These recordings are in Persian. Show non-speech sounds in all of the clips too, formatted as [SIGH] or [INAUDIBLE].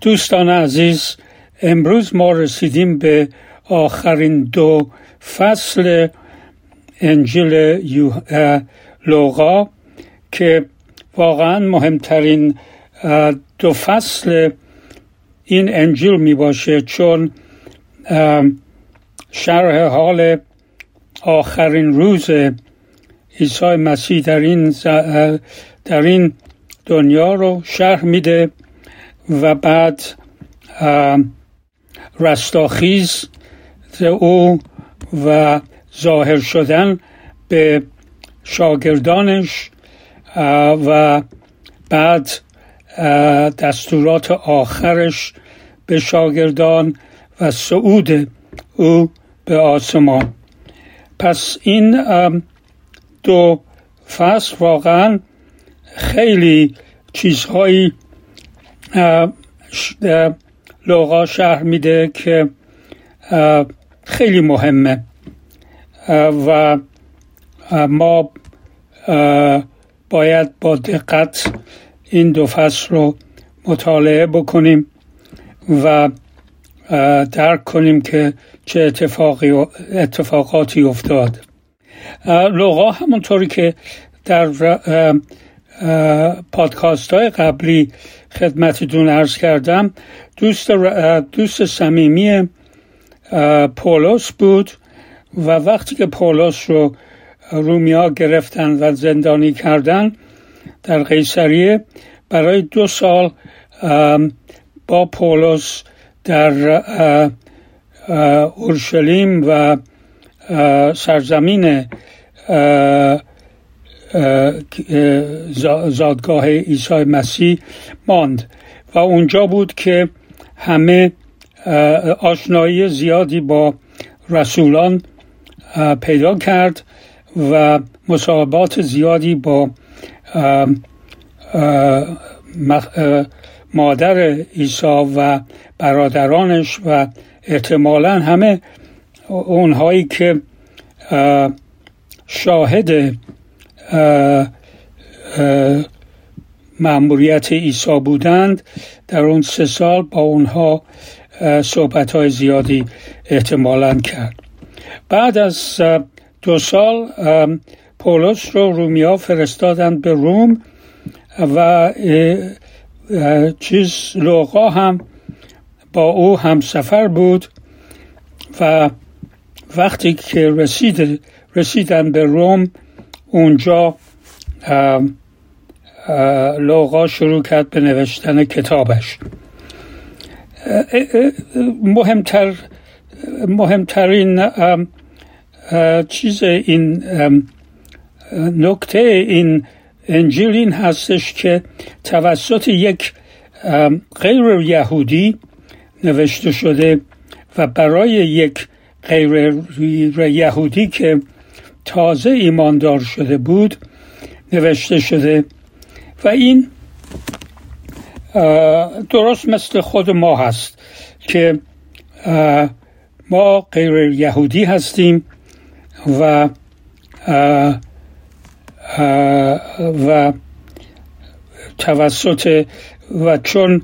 دوستان عزیز امروز ما رسیدیم به آخرین دو فصل انجیل لوقا که واقعا مهمترین دو فصل این انجیل می باشه چون شرح حال آخرین روز عیسی مسیح در این, در این دنیا رو شرح میده. و بعد رستاخیز او و ظاهر شدن به شاگردانش و بعد دستورات آخرش به شاگردان و صعود او به آسمان. پس این دو فصل واقعا خیلی چیزهایی لغا شهر میده که خیلی مهمه. و ما باید با دقت این دو فصل رو مطالعه بکنیم و درک کنیم که چه اتفاقی اتفاقاتی افتاد. لغا همونطوری که در پادکاست های قبلی خدمتتون ارز کردم. دوست, دوست صمیمی پولس بود و وقتی که پولس رو رومیا گرفتن و زندانی کردن در قیصریه برای دو سال با پولس در اورشلیم و سرزمین زادگاه عیسی مسیح ماند. و اونجا بود که همه آشنایی زیادی با رسولان پیدا کرد و مصاحبات زیادی با مادر عیسی و برادرانش و احتمالا همه اونهایی که شاهد معموریت عیسی بودند. در اون سه سال با اونها صحبت های زیادی احتمالا کرد. بعد از دو سال پولس رو رومیا فرستادند به روم و چیز لوقا هم با او هم سفر بود و وقتی که رسید رسیدن به روم اونجا لوقا شروع کرد به نوشتن کتابش. مهمتر مهمترین چیز این نکته این انجیل این هستش که توسط یک غیر یهودی نوشته شده و برای یک غیر یهودی که تازه ایماندار شده بود نوشته شده و این درست مثل خود ما هست که ما غیر یهودی هستیم و و توسط و چون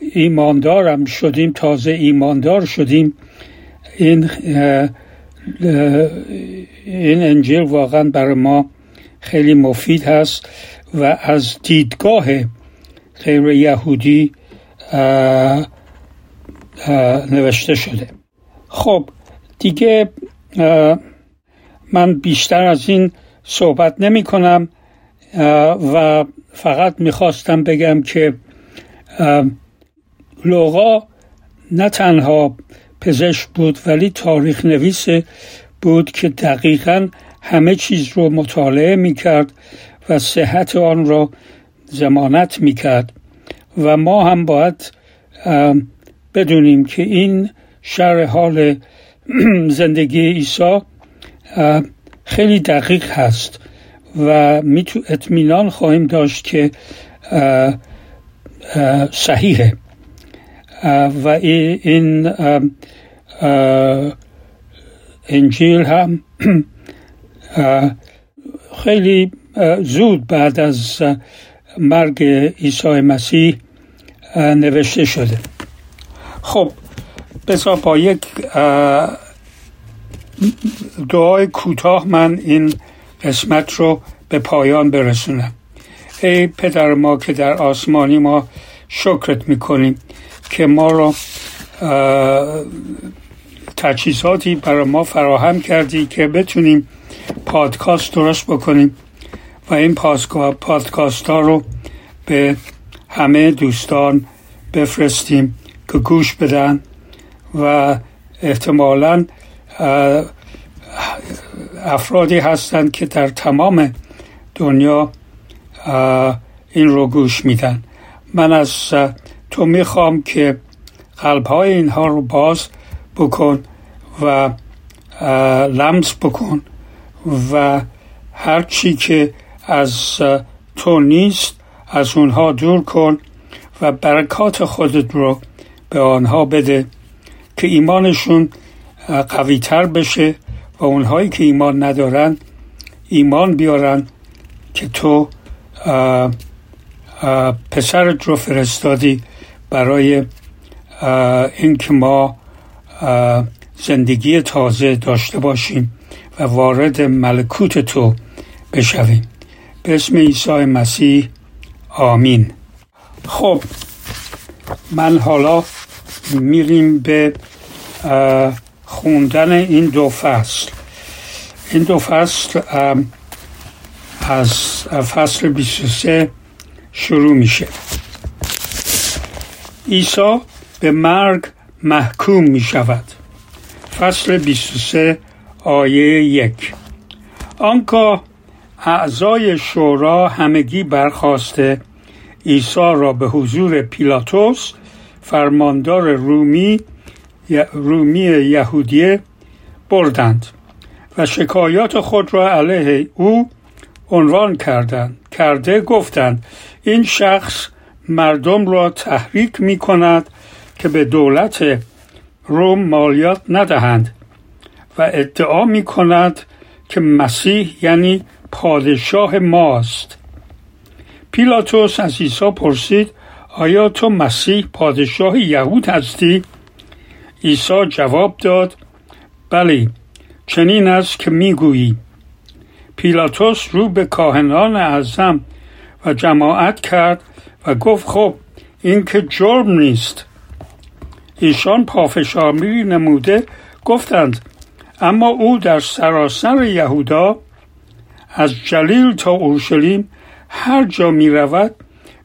ایماندارم شدیم تازه ایماندار شدیم این این انجیل واقعا برای ما خیلی مفید هست و از دیدگاه غیر یهودی نوشته شده. خب دیگه من بیشتر از این صحبت نمی کنم و فقط می‌خواستم بگم که لوقا نه تنها پزشک بود ولی تاریخ نویس بود که دقیقا همه چیز رو مطالعه می کرد و صحت آن را زمانت می کرد و ما هم باید بدونیم که این شرح حال [CLEARS THROAT] زندگی عیسی خیلی دقیق هست و اطمینان خواهیم داشت که صحیحه. و این انجیل هم خیلی زود بعد از مرگ عیسی مسیح نوشته شده خب بسا با یک دعای کوتاه من این قسمت رو به پایان برسونم ای پدر ما که در آسمانی ما شکرت می‌کنیم که ما رو تجهیزاتی برای ما فراهم کردی که بتونیم پادکاست درست بکنیم و این پادکاست ها رو به همه دوستان بفرستیم که گوش بدن و احتمالا افرادی هستند که در تمام دنیا این رو گوش میدن. من از تو می‌خوام که قلب های اینها رو باز بکن و لمس بکن و هر چی که از تو نیست از اونها دور کن و برکات خودت رو به آنها بده که ایمانشون قویتر بشه و اونهایی که ایمان ندارن ایمان بیارن که تو پسرت رو فرستادی برای اینکه ما زندگی تازه داشته باشیم و وارد ملکوت تو بشویم. به اسم عیسی مسیح. آمین. خب من حالا میریم به خوندن این دو فصل. این دو فصل از فصل 23 شروع میشه. عیسی به مرگ محکوم می شود فصل 23 آیه یک. آنگاه اعضای شورا همگی برخواسته عیسی را به حضور پیلاتوس فرماندار رومی رومی یهودیه بردند و شکایات خود را علیه او عنوان کردند کرده گفتند این شخص مردم را تحریک می کند که به دولت روم مالیات ندهند و ادعا می کند که مسیح یعنی پادشاه ماست پیلاتوس از عیسی پرسید آیا تو مسیح پادشاه یهود هستی؟ عیسی جواب داد بله چنین است که می‌گویی پیلاتوس رو به کاهنان اعظم و جماعت کرد و گفت خب این که جرم نیست. ایشان پافشاری نموده گفتند اما او در سراسر یهودا از جلیل تا اورشلیم هر جا می رود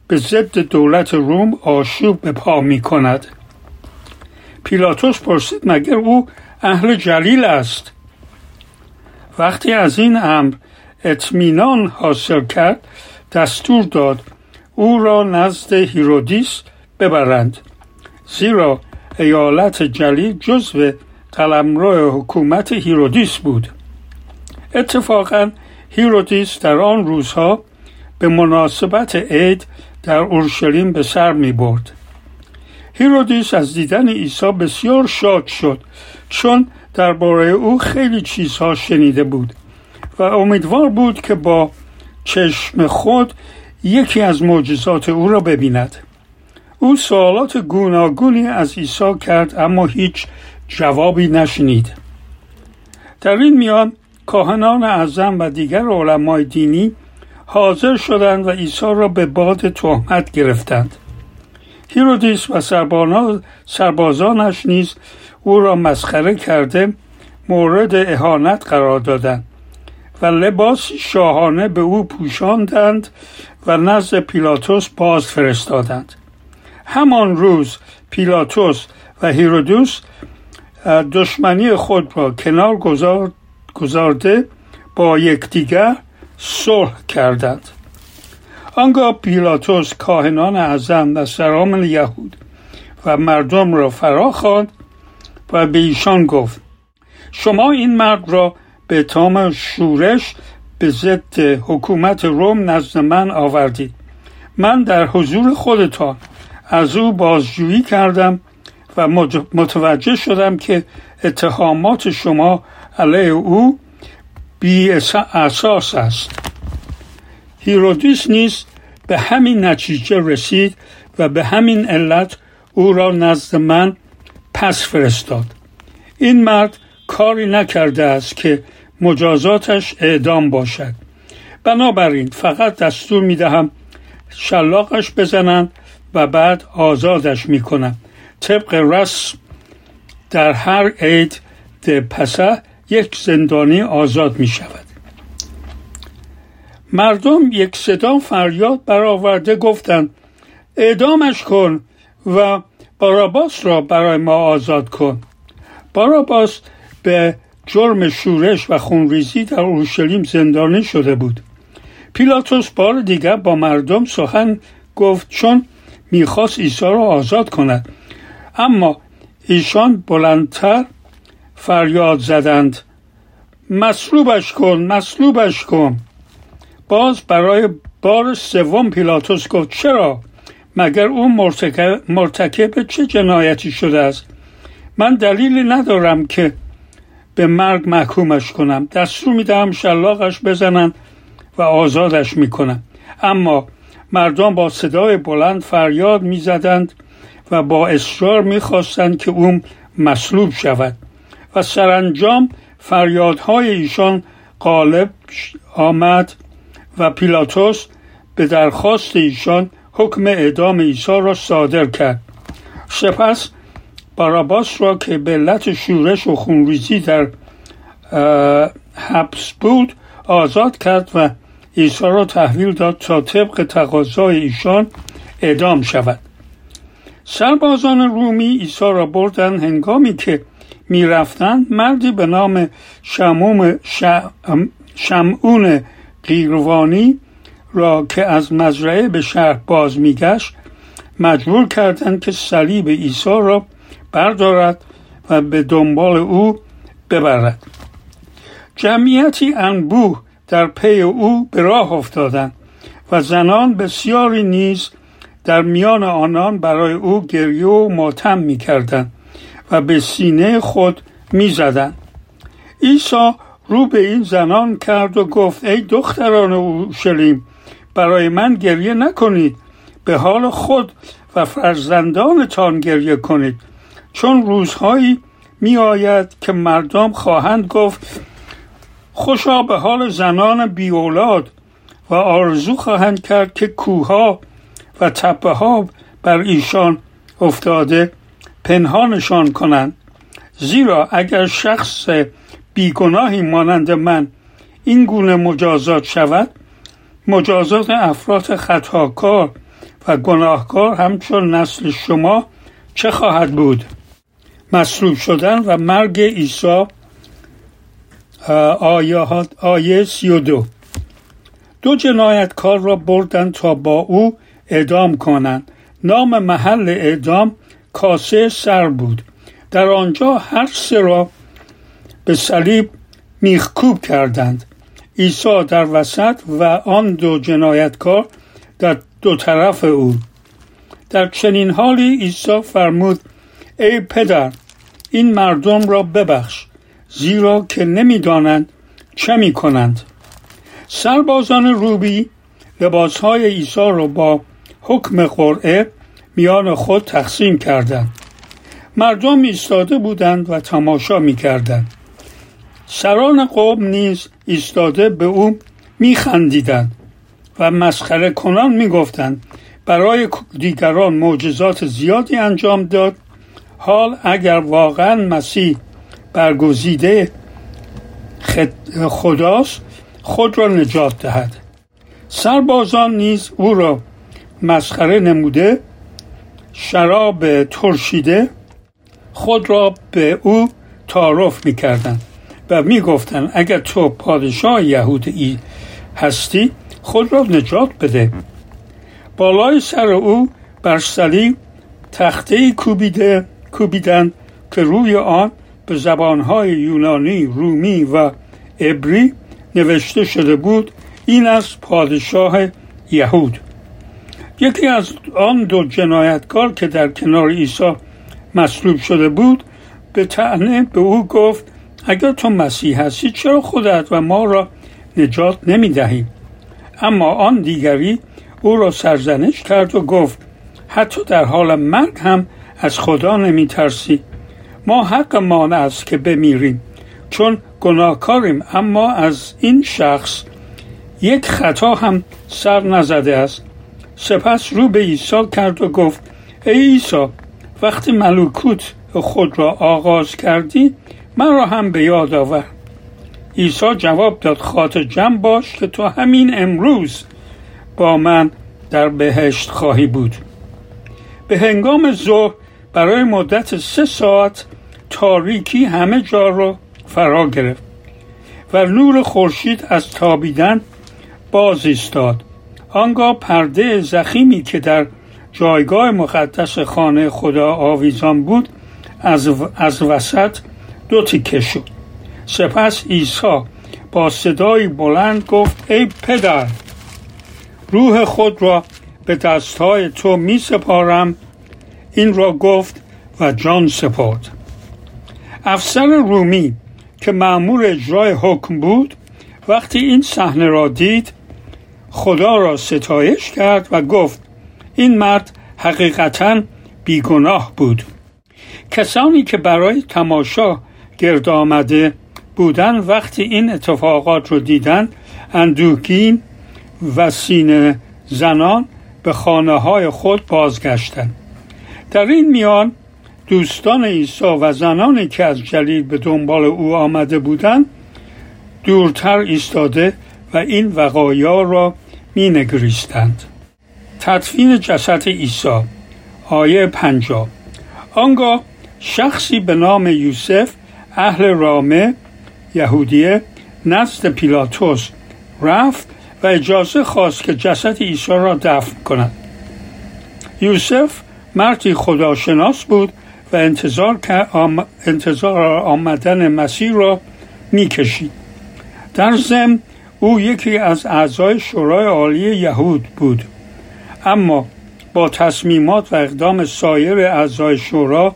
به ضد دولت روم آشوب به پا می کند پیلاتوس پرسید مگر او اهل جلیل است؟ وقتی از این امر اطمینان حاصل کرد دستور داد او را نزد هیرودیس ببرند زیرا ایالت جلیل جزو قلمرو حکومت هیرودیس بود. اتفاقا هیرودیس در آن روزها به مناسبت عید در اورشلیم به سر می برد. هیرودیس از دیدن عیسی بسیار شاد شد چون درباره او خیلی چیزها شنیده بود و امیدوار بود که با چشم خود یکی از معجزات او را ببیند. او سوالات گوناگونی از عیسی کرد اما هیچ جوابی نشنید. در این میان کاهنان اعظم و دیگر علمای دینی حاضر شدند و عیسی را به باد تهمت گرفتند. هیرودیس و سربازانش نیز او را مسخره کرده مورد اهانت قرار دادند و لباس شاهانه به او پوشاندند و نزد پیلاتوس باز فرستادند همان روز پیلاتوس و هیرودیس دشمنی خود را کنار گذارده با یکدیگر صلح کردند. آنگاه پیلاتوس کاهنان اعظم و سرام یهود و مردم را فرا خواند و به ایشان گفت شما این مرد را به تام شورش به ضد حکومت روم نزد من آوردید. من در حضور خودتان از او بازجویی کردم و متوجه شدم که اتهامات شما علیه او بی اساس است. هیرودیس نیز به همین نتیجه رسید و به همین علت او را نزد من پس فرستاد. این مرد کاری نکرده است که مجازاتش اعدام باشد. بنابراین فقط دستور می دهم شلاقش بزنند و بعد آزادش می کنند طبق رسم در هر عید پسه یک زندانی آزاد می شود مردم یک صدا فریاد برآورده گفتند اعدامش کن و باراباس را برای ما آزاد کن. باراباس به جرم شورش و خونریزی در اورشلیم زندانی شده بود. پیلاتوس بار دیگر با مردم سخن گفت چون می‌خواست عیسی را آزاد کند. اما ایشان بلندتر فریاد زدند. مصلوبش کن مصلوبش کن. باز برای بار سوم پیلاتوس گفت چرا؟ مگر او مرتکب چه جنایتی شده است؟ من دلیلی ندارم که به مرگ محکومش کنم. دستور می‌دهم شلاقش بزنند و آزادش می‌کنم. اما مردم با صدای بلند فریاد می‌زدند و با اصرار می‌خواستند که او مصلوب شود. و سرانجام فریادهای ایشان غالب آمد و پیلاتوس به درخواست ایشان حکم اعدام عیسی را صادر کرد. سپس باراباس را که به علت شورش و خونریزی در حبس بود آزاد کرد و عیسی را تحویل داد تا طبق تقاضای ایشان اعدام شود. سربازان رومی عیسی را بردن هنگامی که می‌رفتند مردی به نام شموم شمعون قیروانی را که از مزرعه به شهر باز میگشت مجبور کردند که صلیب عیسی را بردارد و به دنبال او ببرد. جمعیتی انبوه در پی او به راه افتادند و زنان بسیاری نیز در میان آنان برای او گریه و ماتم می‌کردند و به سینه خود می‌زدند. عیسی رو به این زنان کرد و گفت ای دختران اورشلیم برای من گریه نکنید به حال خود و فرزندانتان گریه کنید. چون روزهایی می آید که مردم خواهند گفت خوشا به حال زنان بی اولاد و آرزو خواهند کرد که کوها و تپه ها بر ایشان افتاده پنهانشان کنند. زیرا اگر شخص بیگناهی مانند من این گونه مجازات شود مجازات افراد خطاکار و گناهکار همچون نسل شما چه خواهد بود؟ مصلوب شدن و مرگ عیسی آیه, آیه سی و دو. دو جنایتکار را بردن تا با او اعدام کنند. نام محل اعدام کاسه سر بود. در آنجا هر سه را به صلیب میخکوب کردند. عیسی در وسط و آن دو جنایتکار در دو طرف او. در چنین حالی عیسی فرمود ای پدر این مردم را ببخش زیرا که نمی‌دانند چه می کنند سربازان روبی لباسهای عیسی را با حکم قرعه میان خود تقسیم کردند. مردم ایستاده بودند و تماشا می‌کردند. سران قوم نیز ایستاده به او میخندیدند و مسخره کنان می‌گفتند. برای دیگران معجزات زیادی انجام داد حال اگر واقعا مسیح برگزیده خداست خود را نجات دهد. سربازان نیز او را مسخره نموده شراب ترشیده خود را به او تعارف می‌کردند و می‌گفتند اگر تو پادشاه یهودی هستی خود را نجات بده. بالای سر او بر صلیب تخته کوبیده کوبیدند که روی آن به زبانهای یونانی رومی و عبری نوشته شده بود این از پادشاه یهود یکی از آن دو جنایتکار که در کنار عیسی مصلوب شده بود به تعنه به او گفت اگر تو مسیح هستی چرا خودت و ما را نجات نمی دهی؟ اما آن دیگری او را سرزنش کرد و گفت حتی در حال مرگ هم از خدا نمی ترسی ما حقمان است که بمیریم چون گناهکاریم اما از این شخص یک خطا هم سر نزده است. سپس رو به عیسی کرد و گفت ای عیسی وقتی ملکوت خود را آغاز کردی مرا هم به یاد آور. عیسی جواب داد خاطر جمع باش که تو همین امروز با من در بهشت خواهی بود. به هنگام ظهر برای مدت سه ساعت تاریکی همه جا را فرا گرفت و نور خورشید از تابیدن باز ایستاد. آنگاه پرده زخیمی که در جایگاه مقدس خانه خدا آویزان بود از, از وسط دو تیکه شد. سپس عیسی با صدای بلند گفت ای پدر روح خود را به دستهای تو می سپارم این را گفت و جان سپرد. افسر رومی که معمور اجرای حکم بود وقتی این صحنه را دید خدا را ستایش کرد و گفت این مرد حقیقتا بیگناه بود. کسانی که برای تماشا گرد آمده بودن وقتی این اتفاقات رو دیدن اندوهگین و سینه زنان به خانه های خود بازگشتند. در این میان دوستان عیسی و زنانی که از جلیل به دنبال او آمده بودند دورتر ایستاده و این وقایا را می نگریستند تدفین جسد عیسی آیه پنجا آنگاه شخصی به نام یوسف اهل رامه یهودیه نزد پیلاتوس رفت و اجازه خواست که جسد عیسی را دفن کند. یوسف مردی خداشناس بود و انتظار, انتظار آمدن مسیح را می‌کشید. در ضمن او یکی از اعضای شورای عالی یهود بود. اما با تصمیمات و اقدام سایر اعضای شورا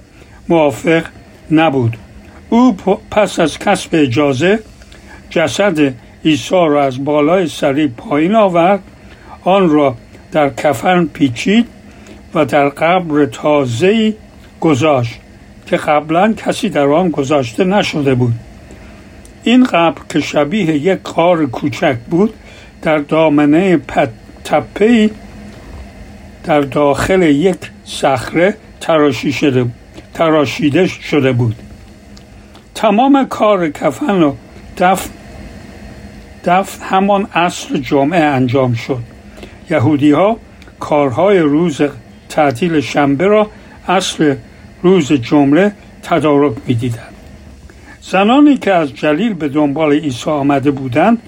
موافق نبود. او پس از کسب اجازه جسد عیسی را از بالای صلیب پایین آورد. آن را در کفن پیچید و در قبر تازه‌ای گذاشت که قبلا کسی در آن گذاشته نشده بود. این قبر که شبیه یک قار کوچک بود در دامنه تپه در داخل یک صخره تراشیده شده بود. تمام کار کفن و دفن دفن همان اصل جمعه انجام شد. یهودی ها کارهای روز تعطیل شنبه را اصل روز جمعه تدارک می‌دیدند. زنانی که از جلیل به دنبال عیسی آمده بودند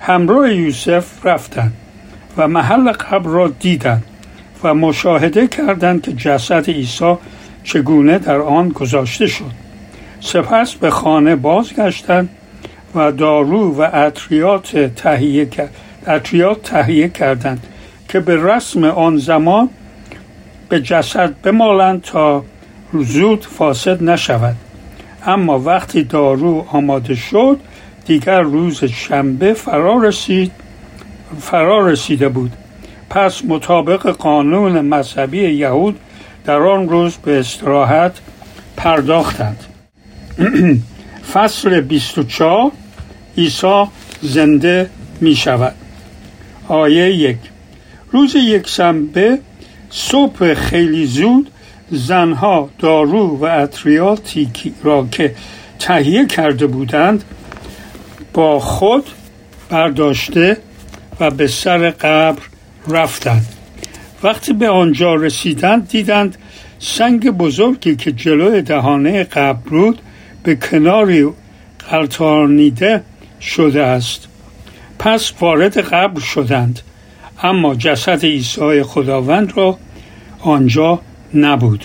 همراه یوسف رفتند و محل قبر را دیدند و مشاهده کردند که جسد عیسی چگونه در آن گذاشته شد. سپس به خانه بازگشتند و دارو و عطریات تهیه عطریات تهیه کردند که به رسم آن زمان به جسد بمالند تا زود فاسد نشود. اما وقتی دارو آماده شد دیگر روز شنبه فرا رسید فرا رسیده بود. پس مطابق قانون مذهبی یهود در آن روز به استراحت پرداختند. [CLEARS THROAT] فصل 24 عیسی زنده می شود آیه یک. روز یک شنبه صبح خیلی زود زنها دارو و اطریاتی را که تهیه کرده بودند با خود برداشته و به سر قبر رفتند. وقتی به آنجا رسیدند دیدند سنگ بزرگی که جلوی دهانه قبر بود به کناری قلتانیده شده است. پس وارد قبر شدند. اما جسد عیسی خداوند را آنجا نبود.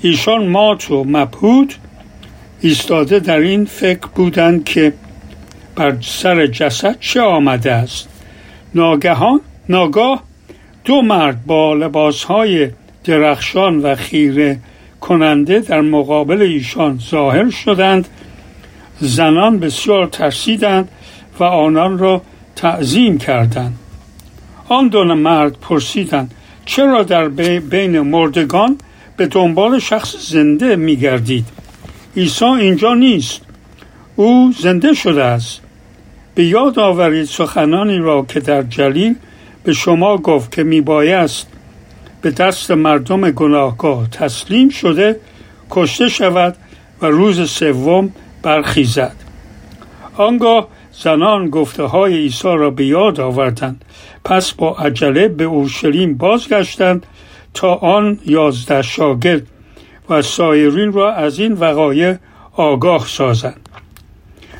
ایشان مات و مبهود ایستاده در این فکر بودند که بر سر جسد چه آمده است. ناگهان ناگاه دو مرد با لباسهای درخشان و خیره کننده در مقابل ایشان ظاهر شدند. زنان بسیار ترسیدند و آنان را تعظیم کردند. آن دو مرد پرسیدند چرا در بین مردگان به دنبال شخص زنده می گردید عیسی اینجا نیست. او زنده شده است. به یاد آورید سخنانی را که در جلیل به شما گفت که می بایست به دست مردم گناهگاه تسلیم شده کشته شود و روز سوم برخیزد. آنگاه زنان گفته های عیسی را به یاد آوردند. پس با عجله به اورشلیم بازگشتند تا آن یازده شاگرد و سایرین را از این وقایع آگاه سازند.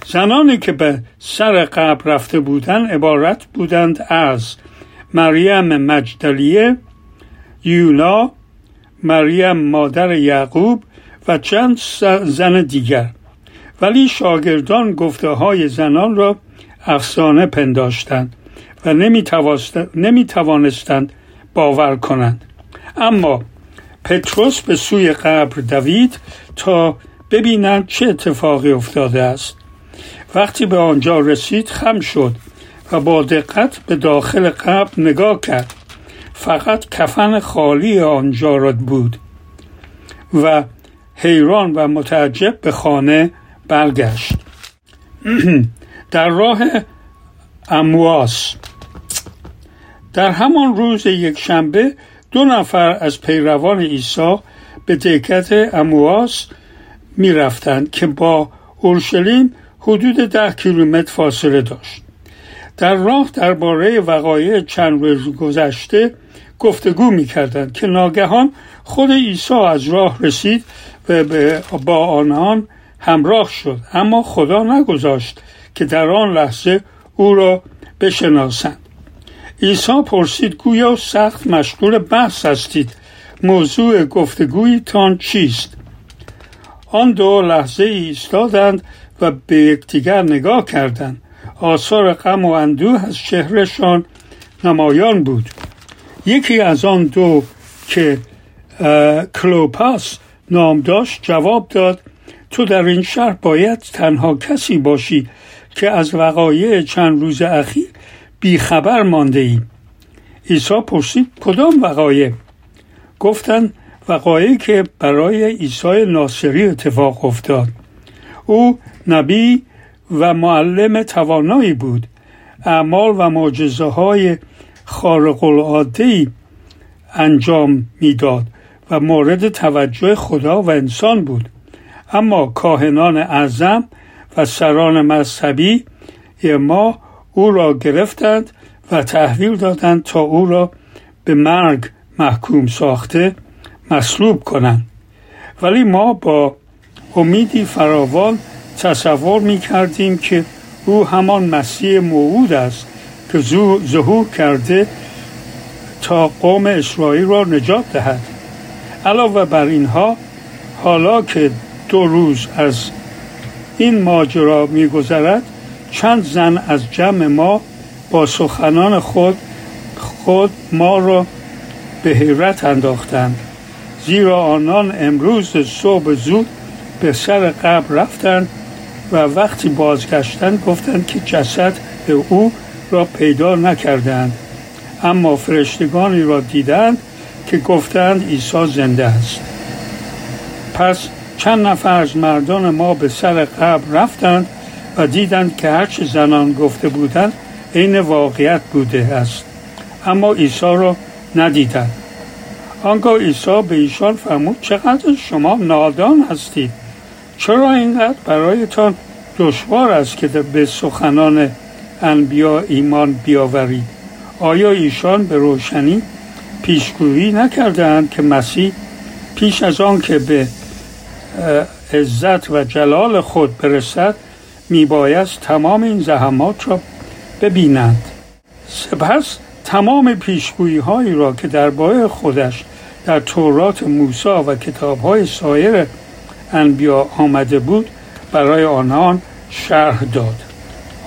زنانی که به سر قبر رفته بودند عبارت بودند از مریم مجدلیه یونا مریم مادر یعقوب و چند زن دیگر. ولی شاگردان گفته های زنان را افسانه پنداشتند و نمی توانستند باور کنند. اما پتروس به سوی قبر دوید تا ببینند چه اتفاقی افتاده است. وقتی به آنجا رسید خم شد و با دقت به داخل قبر نگاه کرد. فقط کفن خالی آنجا را بود و حیران و متعجب به خانه برگشت. [CLEARS THROAT] در راه امواس. در همان روز یک شنبه دو نفر از پیروان عیسی به دکت امواس می رفتند که با اورشلیم حدود ده کیلومتر فاصله داشت. در راه درباره وقایع چند روز گذشته گفتگو می کردند که ناگهان خود عیسی از راه رسید و با آنان همراه شد. اما خدا نگذاشت که در آن لحظه او را بشناسند. عیسی پرسید گویا سخت مشغول بحث هستید؟ موضوع گفتگویتان چیست؟ آن دو لحظه ایستادند و به یکدیگر نگاه کردند. آثار غم و اندوه از چهرهشان نمایان بود. یکی از آن دو که کلوپاس نام داشت جواب داد تو در این شهر باید تنها کسی باشی که از وقایع چند روز اخیر بیخبر مانده ای. عیسی پرسید کدام وقایع؟ گفتند وقایعی که برای عیسی ناصری اتفاق افتاد. او نبی و معلم توانایی بود. اعمال و معجزه های خارق العاده انجام می‌داد و مورد توجه خدا و انسان بود. اما کاهنان اعظم و سران مذهبی ما او را گرفتند و تحویل دادند تا او را به مرگ محکوم ساخته مصلوب کنند. ولی ما با امیدی فراوان تصور می کردیم که او همان مسیح موعود است که ظهور کرده تا قوم اسرائیل را نجات دهد. علاوه بر اینها حالا که دو روز از این ماجرا میگذرد چند زن از جمع ما با سخنان خود خود ما را به حیرت انداختند. زیرا آنان امروز صبح زود به سر قبر رفتند و وقتی بازگشتند گفتند که جسد او را پیدا نکردند. اما فرشتگانی را دیدند که گفتند عیسی زنده است. پس چند نفر از مردان ما به سر قبر رفتند و دیدند که هرچه زنان گفته بودند عین واقعیت بوده است. اما عیسی را ندیدند. آنگاه عیسی به ایشان فرمود چقدر شما نادان هستید؟ چرا اینقدر برایتان دشوار است که به سخنان انبیا ایمان بیاورید؟ آیا ایشان به روشنی پیشگویی نکردند که مسیح پیش از آن که به عزت و جلال خود برسد میبایست تمام این زحمات را ببینند سپس تمام پیشگویی هایی را که در بای خودش در تورات موسی و کتاب های سایر انبیا آمده بود برای آنان شرح داد.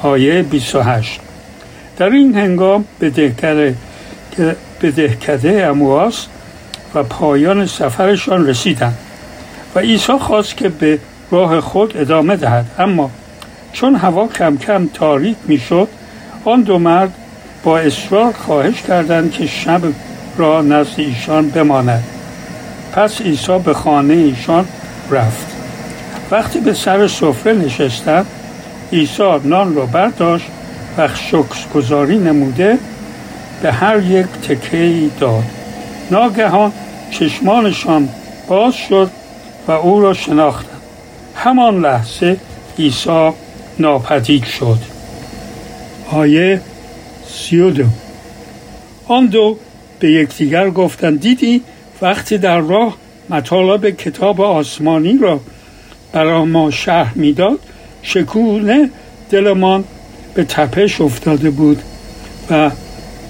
آیه 28 در این هنگام به دهکده امواس و پایان سفرشان رسیدند. و عیسی خواست که به راه خود ادامه دهد. اما چون هوا کم کم تاریک می‌شد آن دو مرد با اصرار خواهش کردند که شب را نزد ایشان بماند. پس عیسی به خانه ایشان رفت. وقتی به سر سفره نشستند عیسی نان را برداشت و گذاری نموده به هر یک تکه داد. ناگهان چشمانشان باز شد و او را شناختند همان لحظه عیسی ناپدید شد. آیه سی و دو. آن دو به یکدیگر گفتند دیدی وقتی در راه مطالب کتاب آسمانی را برای ما شهر می‌داد شکونه دلمان به تپش افتاده بود و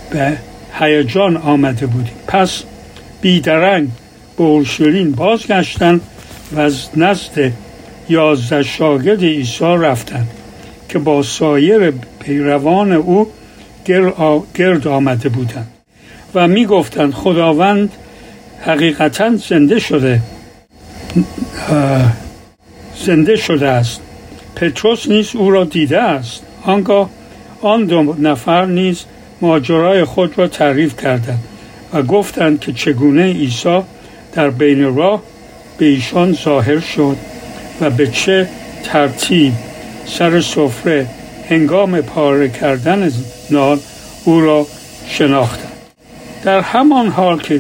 به هیجان آمده بودیم. پس بیدرنگ به اورشلیم بازگشتن و از نزد یازده شاگرد عیسی رفتند که با سایر پیروان او گرد آمده بودند و می گفتند خداوند حقیقتا زنده شده زنده شده است. پتروس نیز او را دیده است. آنگاه آن دو نفر نیز ماجرای خود را تعریف کردند و گفتند که چگونه عیسی در بین راه به ایشان ظاهر شد و به چه ترتیب سر سفره هنگام پاره کردن نان او را شناختند در همان حال که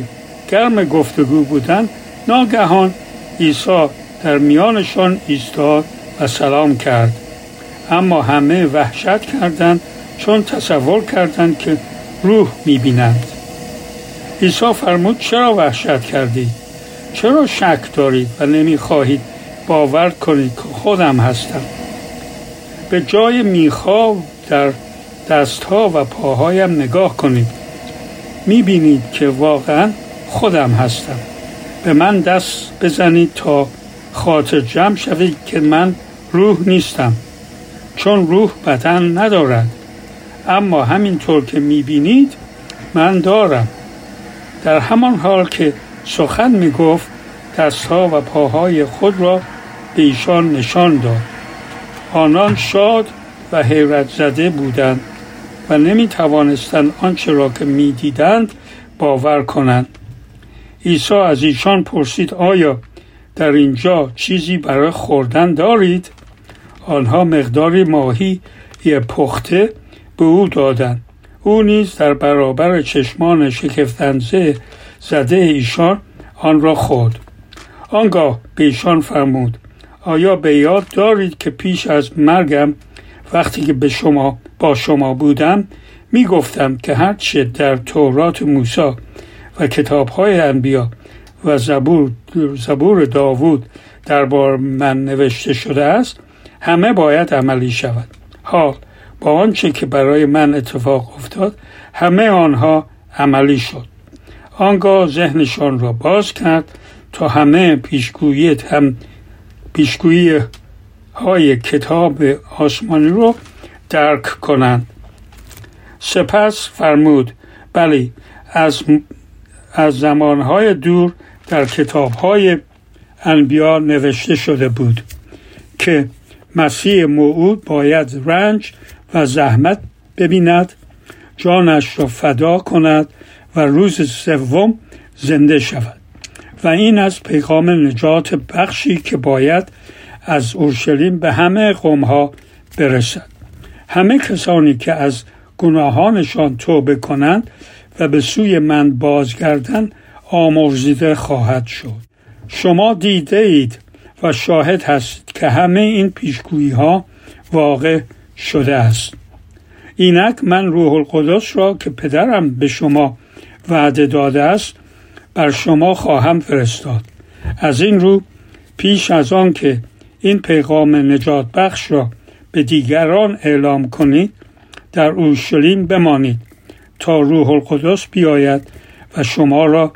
گرم گفتگو بودند ناگهان عیسی در میانشان ایستاد و سلام کرد. اما همه وحشت کردند چون تصور کردند که روح می‌بینند. عیسی فرمود چرا وحشت کردید چرا شک دارید و نمی‌خواهید باور کنید که خودم هستم؟ به جای میخا در دستها و پاهایم نگاه کنید. می‌بینید که واقعا خودم هستم. به من دست بزنید تا خاطر جمع شوید که من روح نیستم چون روح بدن ندارد. اما همینطور که می‌بینید من دارم. در همان حال که سخن می‌گفت دستها و پاهای خود را به ایشان نشان داد. آنان شاد و حیرت زده بودند و نمی توانستند آنچه را که می‌دیدند باور کنند. عیسی از ایشان پرسید آیا در اینجا چیزی برای خوردن دارید؟ آنها مقداری ماهی پخته به او دادند. او نیز در برابر چشمان شکفتنزه زده ایشان آن را خورد. آنگاه به ایشان فرمود آیا به یاد دارید که پیش از مرگم وقتی که به شما با شما بودم می گفتم که هرچه در تورات موسی و کتاب های انبیا و زبور, زبور داوود دربار من نوشته شده است همه باید عملی شود. حال با آنچه که برای من اتفاق افتاد همه آنها عملی شد. آنگاه ذهنشان را باز کرد تا همه پیشگویی هم پیشگویی های کتاب آسمانی رو درک کنند. سپس فرمود بلی از, از زمانهای دور در کتابهای انبیا نوشته شده بود که مسیح موعود باید رنج و زحمت ببیند جانش را فدا کند و روز سوم زنده شود. و این از پیغام نجات بخشی که باید از اورشلیم به همه قومها برسد. همه کسانی که از گناهانشان توبه کنند و به سوی من بازگردند آمرزیده خواهد شد. شما دیده اید و شاهد هستید که همه این پیشگویی ها واقع شده است. اینک من روح القدس را که پدرم به شما وعده داده است بر شما خواهم فرستاد. از این رو پیش از آن که این پیغام نجات بخش را به دیگران اعلام کنید در اورشلیم بمانید تا روح القدس بیاید و شما را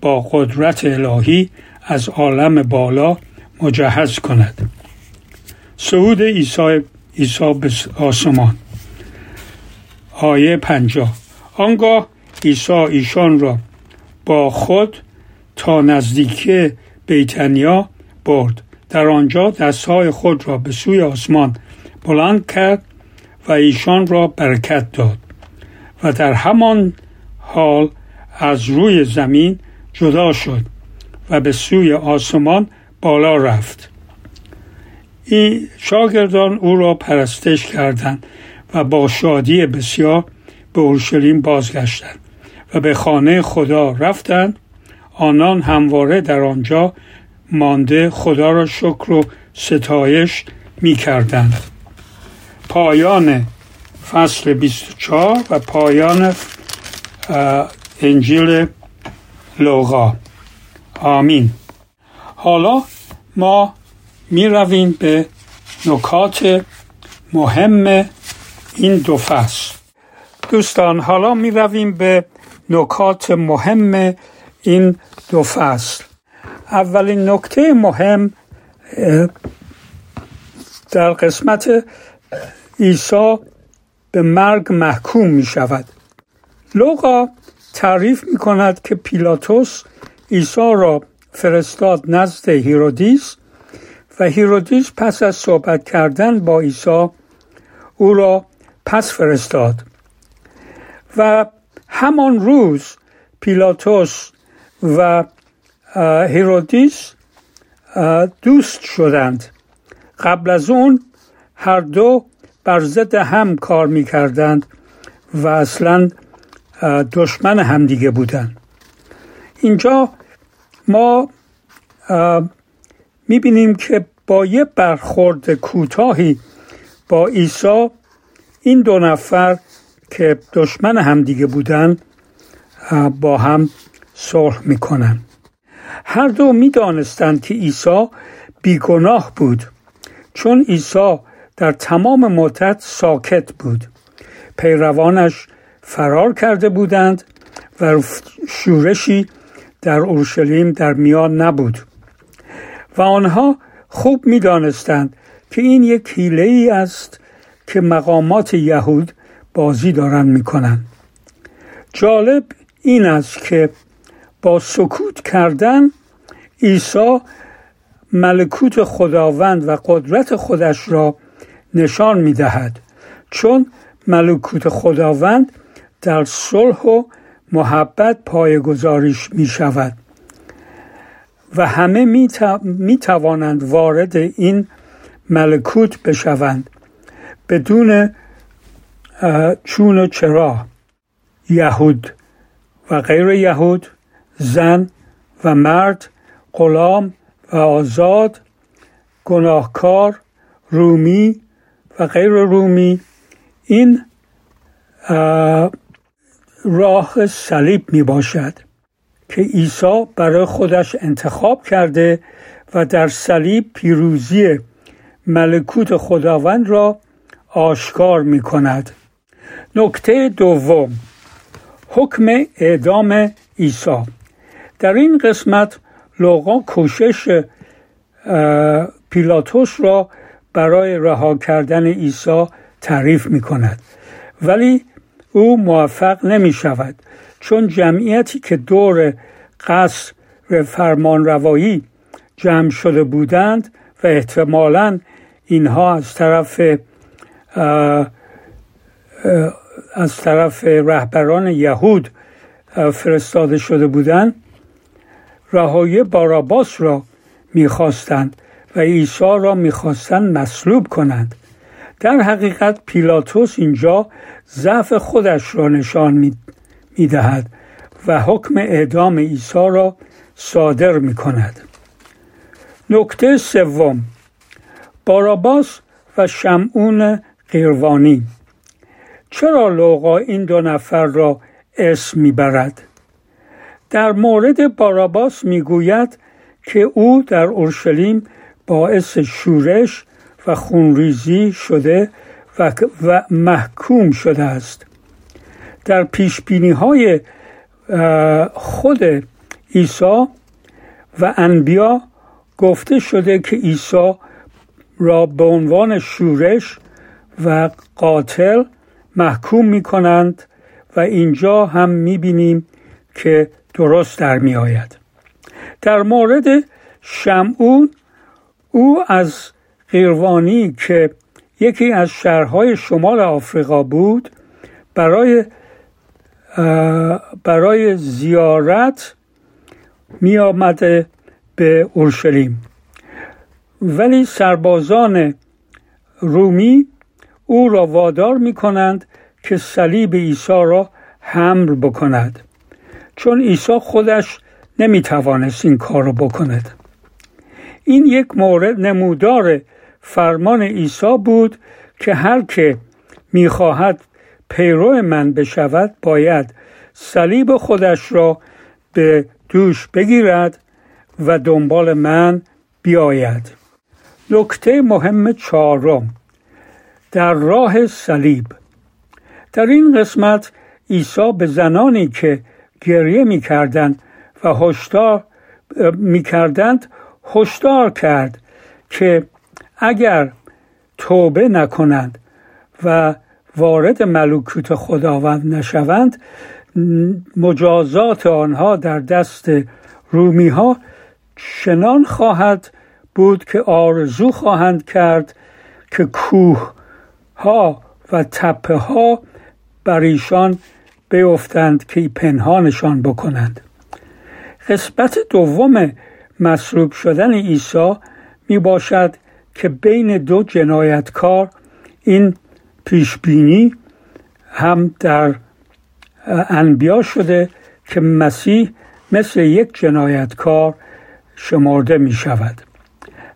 با قدرت الهی از عالم بالا مجهز کند. صعود عیسی عیسی به آسمان. آیه پنجاه. آنگاه عیسی ایشان را با خود تا نزدیکی بیتنیا برد. در آنجا دستهای خود را به سوی آسمان بلند کرد و ایشان را برکت داد و در همان حال از روی زمین جدا شد و به سوی آسمان بالا رفت. این شاگردان او را پرستش کردند و با شادی بسیار به اورشلیم بازگشتند. به خانه خدا رفتند. آنان همواره در آنجا مانده خدا را شکر و ستایش می کردند. پایان فصل 24 و پایان انجیل لوقا. آمین. حالا ما می رویم به نکات مهم این دو فصل. دوستان حالا می رویم به نکات مهم این دو فصل. اولین نکته مهم در قسمت عیسی به مرگ محکوم می شود. لوقا تعریف می کند که پیلاتوس عیسی را فرستاد نزد هیرودیس و هیرودیس پس از صحبت کردن با عیسی او را پس فرستاد و همان روز پیلاتوس و هیرودیس دوست شدند. قبل از اون هر دو بر ضد هم کار می کردند و اصلا دشمن همدیگه بودند. اینجا ما می بینیم که با یه برخورد کوتاهی با عیسی این دو نفر که دشمن همدیگه بودن با هم صلح می‌کنن. هر دو می‌دانستند که عیسی بیگناه بود چون عیسی در تمام مدت ساکت بود. پیروانش فرار کرده بودند و شورشی در اورشلیم در میان نبود. و آنها خوب می‌دانستند که این یک حیله است که مقامات یهود بازی دارند می‌کنند جالب این است که با سکوت کردن عیسی ملکوت خداوند و قدرت خودش را نشان می دهد چون ملکوت خداوند در صلح و محبت پایگذاریش می شود و همه می, توانند وارد این ملکوت بشوند. بدون چون و چرا؟ یهود و غیر یهود زن و مرد غلام و آزاد گناهکار رومی و غیر رومی. این راه صلیب می باشد که عیسی برای خودش انتخاب کرده و در صلیب پیروزی ملکوت خداوند را آشکار می کند. نکته دوم. حکم اعدام عیسی. در این قسمت لوقا کوشش پیلاتوس را برای رها کردن عیسی تعریف می کند ولی او موفق نمی شود چون جمعیتی که دور قصر فرمان روایی جمع شده بودند و احتمالا اینها از طرف از طرف رهبران یهود فرستاده شده بودند. رهایی باراباس را می‌خواستند و عیسی را می‌خواستند مصلوب کنند. در حقیقت پیلاتوس اینجا ضعف خودش را نشان می‌دهد و حکم اعدام عیسی را صادر می کند. نکته سوم باراباس و شمعون قیروانی. چرا لوقا این دو نفر را اسم می‌برد؟ در مورد باراباس می‌گوید که او در اورشلیم باعث شورش و خونریزی شده و, محکوم شده است. در پیش های خود عیسی و انبیا گفته شده که عیسی را به عنوان شورش و قاتل محکوم می کنند و اینجا هم می بینیم که درست در می آید. در مورد شمعون او از قیروانی که یکی از شهرهای شمال آفریقا بود برای برای زیارت می آمده به اورشلیم ولی سربازان رومی او را وادار می کنند که صلیب عیسی را حمل بکند. چون عیسی خودش نمی توانست این کار را بکند. این یک مورد نمودار فرمان عیسی بود که هر که می‌خواهد پیرو من بشود باید صلیب خودش را به دوش بگیرد و دنبال من بیاید. نکته مهم چهارم. در راه صلیب. در این قسمت عیسی به زنانی که گریه می‌کردند و هشدار می‌کردند هشدار کرد که اگر توبه نکنند و وارد ملکوت خداوند نشوند مجازات آنها در دست رومی ها چنان خواهد بود که آرزو خواهند کرد که کوه ها و تپه ها بر ایشان بیفتند که پنهانشان بکنند. قسمت دوم مصلوب شدن عیسی می باشد که بین دو جنایتکار این پیشبینی هم در انبیا شده که مسیح مثل یک جنایتکار شمرده می شود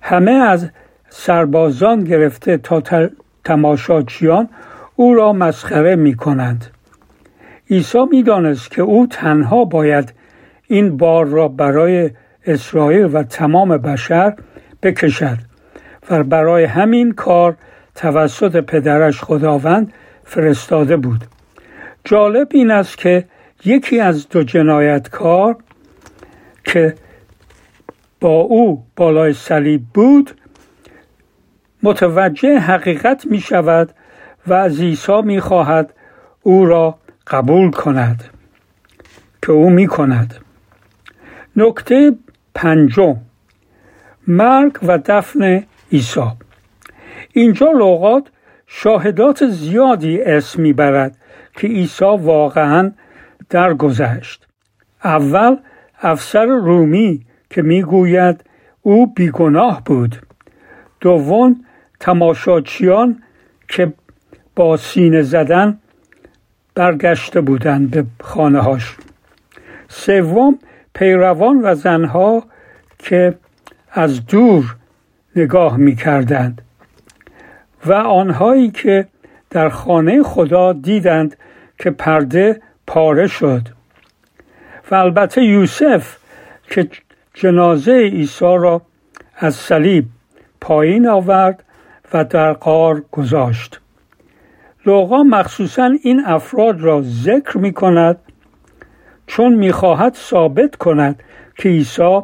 همه از سربازان گرفته تا تماشاچیان او را مسخره می کنند عیسی می دانست که او تنها باید این بار را برای اسرائیل و تمام بشر بکشد و برای همین کار توسط پدرش خداوند فرستاده بود. جالب این است که یکی از دو جنایتکار که با او بالای صلیب بود متوجه حقیقت می شود و از عیسی می خواهد او را قبول کند که او می کند نکته پنجم مرگ و دفن عیسی. اینجا لغات شاهدات زیادی اسم می‌برد که عیسی واقعا درگذشت. اول افسر رومی که می‌گوید او بیگناه بود. دوم تماشاچیان که با سینه زدن برگشته بودند به خانه هاش سوم پیروان و زنها که از دور نگاه می کردند و آنهایی که در خانه خدا دیدند که پرده پاره شد. و البته یوسف که جنازه عیسی را از صلیب پایین آورد و در قار گذاشت. لوقا مخصوصا این افراد را ذکر می کند چون می‌خواهد ثابت کند که عیسی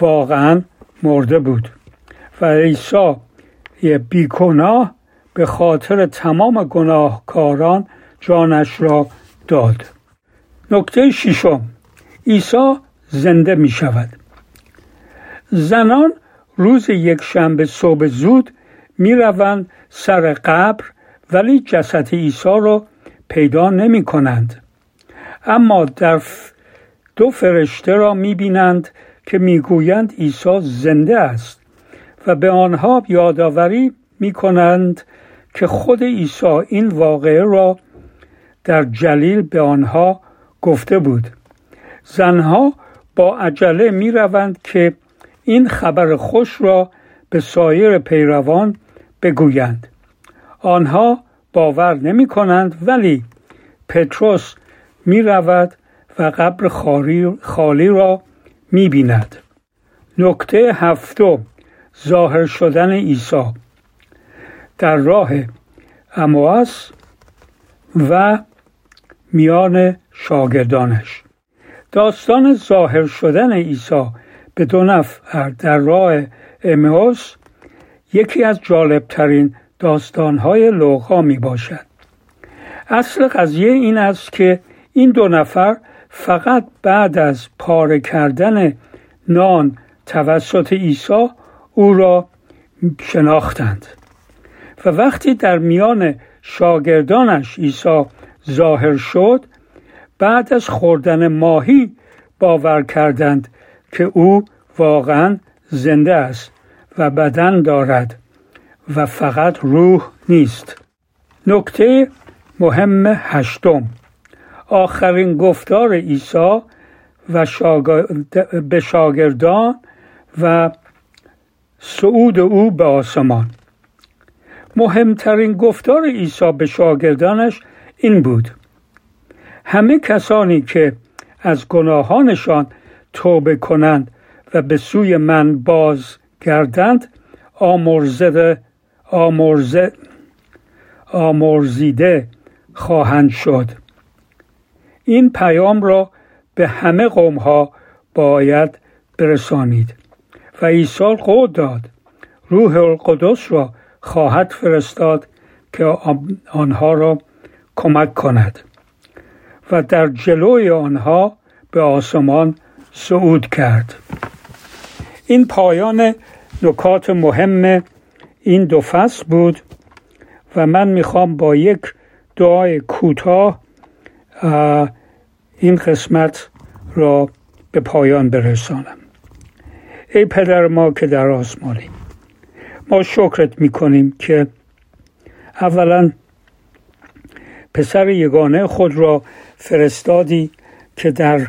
واقعا مرده بود و عیسی بیگناه به خاطر تمام گناهکاران جانش را داد. نکته ششم عیسی زنده می شود زنان روز یک شنبه صبح زود می روند سر قبر ولی جسد عیسی را پیدا نمی کنند اما در دو فرشته را می بینند که می‌گویند عیسی زنده است و به آنها یادآوری می کنند که خود عیسی این واقعه را در جلیل به آنها گفته بود. زنها با عجله می روند که این خبر خوش را به سایر پیروان بگویند. آنها باور نمی کنند ولی پتروس می رود و قبر خالی, را می بیند نکته هفتم ظاهر شدن عیسی. در راه امواس و میان شاگردانش. داستان ظاهر شدن عیسی به دو نفر در راه امواس یکی از جالبترین داستانهای لوقا می باشد اصل قضیه این است که این دو نفر فقط بعد از پاره کردن نان توسط عیسی او را شناختند و وقتی در میان شاگردانش عیسی ظاهر شد بعد از خوردن ماهی باور کردند که او واقعا زنده است. و بدن دارد و فقط روح نیست. نکته مهم هشتم. آخرین گفتار عیسی و به شاگردان و صعود او به آسمان. مهمترین گفتار عیسی به شاگردانش این بود. همه کسانی که از گناهانشان توبه کنند و به سوی من باز گردند آمرزده آمرزه آمرزیده خواهند شد. این پیام را به همه قوم ها باید برسانید و عیسی قول داد. روح القدس را خواهد فرستاد که آنها را کمک کند و در جلوی آنها به آسمان صعود کرد. این پایان نکات مهم این دو فصل بود و من می‌خوام با یک دعای کوتاه این قسمت را به پایان برسانم. ای پدر ما که در آسمانی ما شکرت می‌کنیم که اولا پسر یگانه خود را فرستادی که در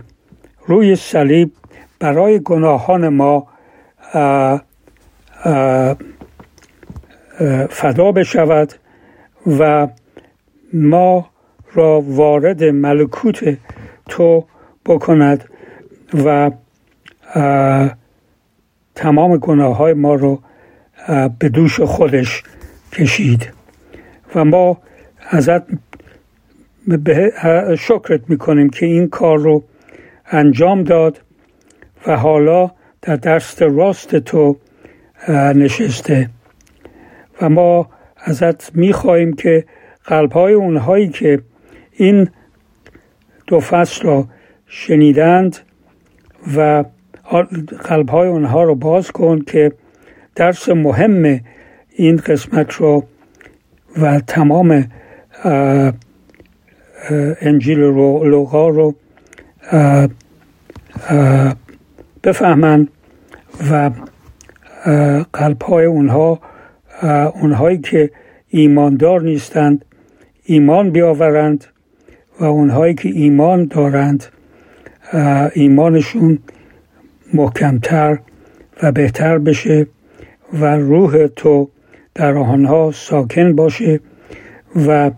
روی صلیب برای گناهان ما فدا بشود و ما را وارد ملکوت تو بکند و تمام گناه های ما رو به دوش خودش کشید و ما ازت شکرت می‌کنیم که این کار رو انجام داد و حالا در دست راست تو نشسته. و ما ازت می‌خواهیم که قلبهای اونهایی که این دو فصل را شنیدند و قلبهای اونها رو باز کن که درس مهم این قسمت رو و تمام انجیل رو لوقا رو بفهمند. و قلب های اونها اونهایی که ایماندار نیستند ایمان بیاورند و اونهایی که ایمان دارند ایمانشون محکمتر و بهتر بشه و روح تو در آنها ساکن باشه و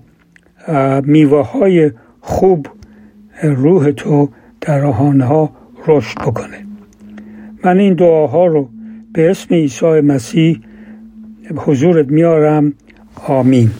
میوه های خوب روح تو در آنها رشد بکنه. من این دعاها رو به اسم عیسی مسیح حضورت میارم. آمین.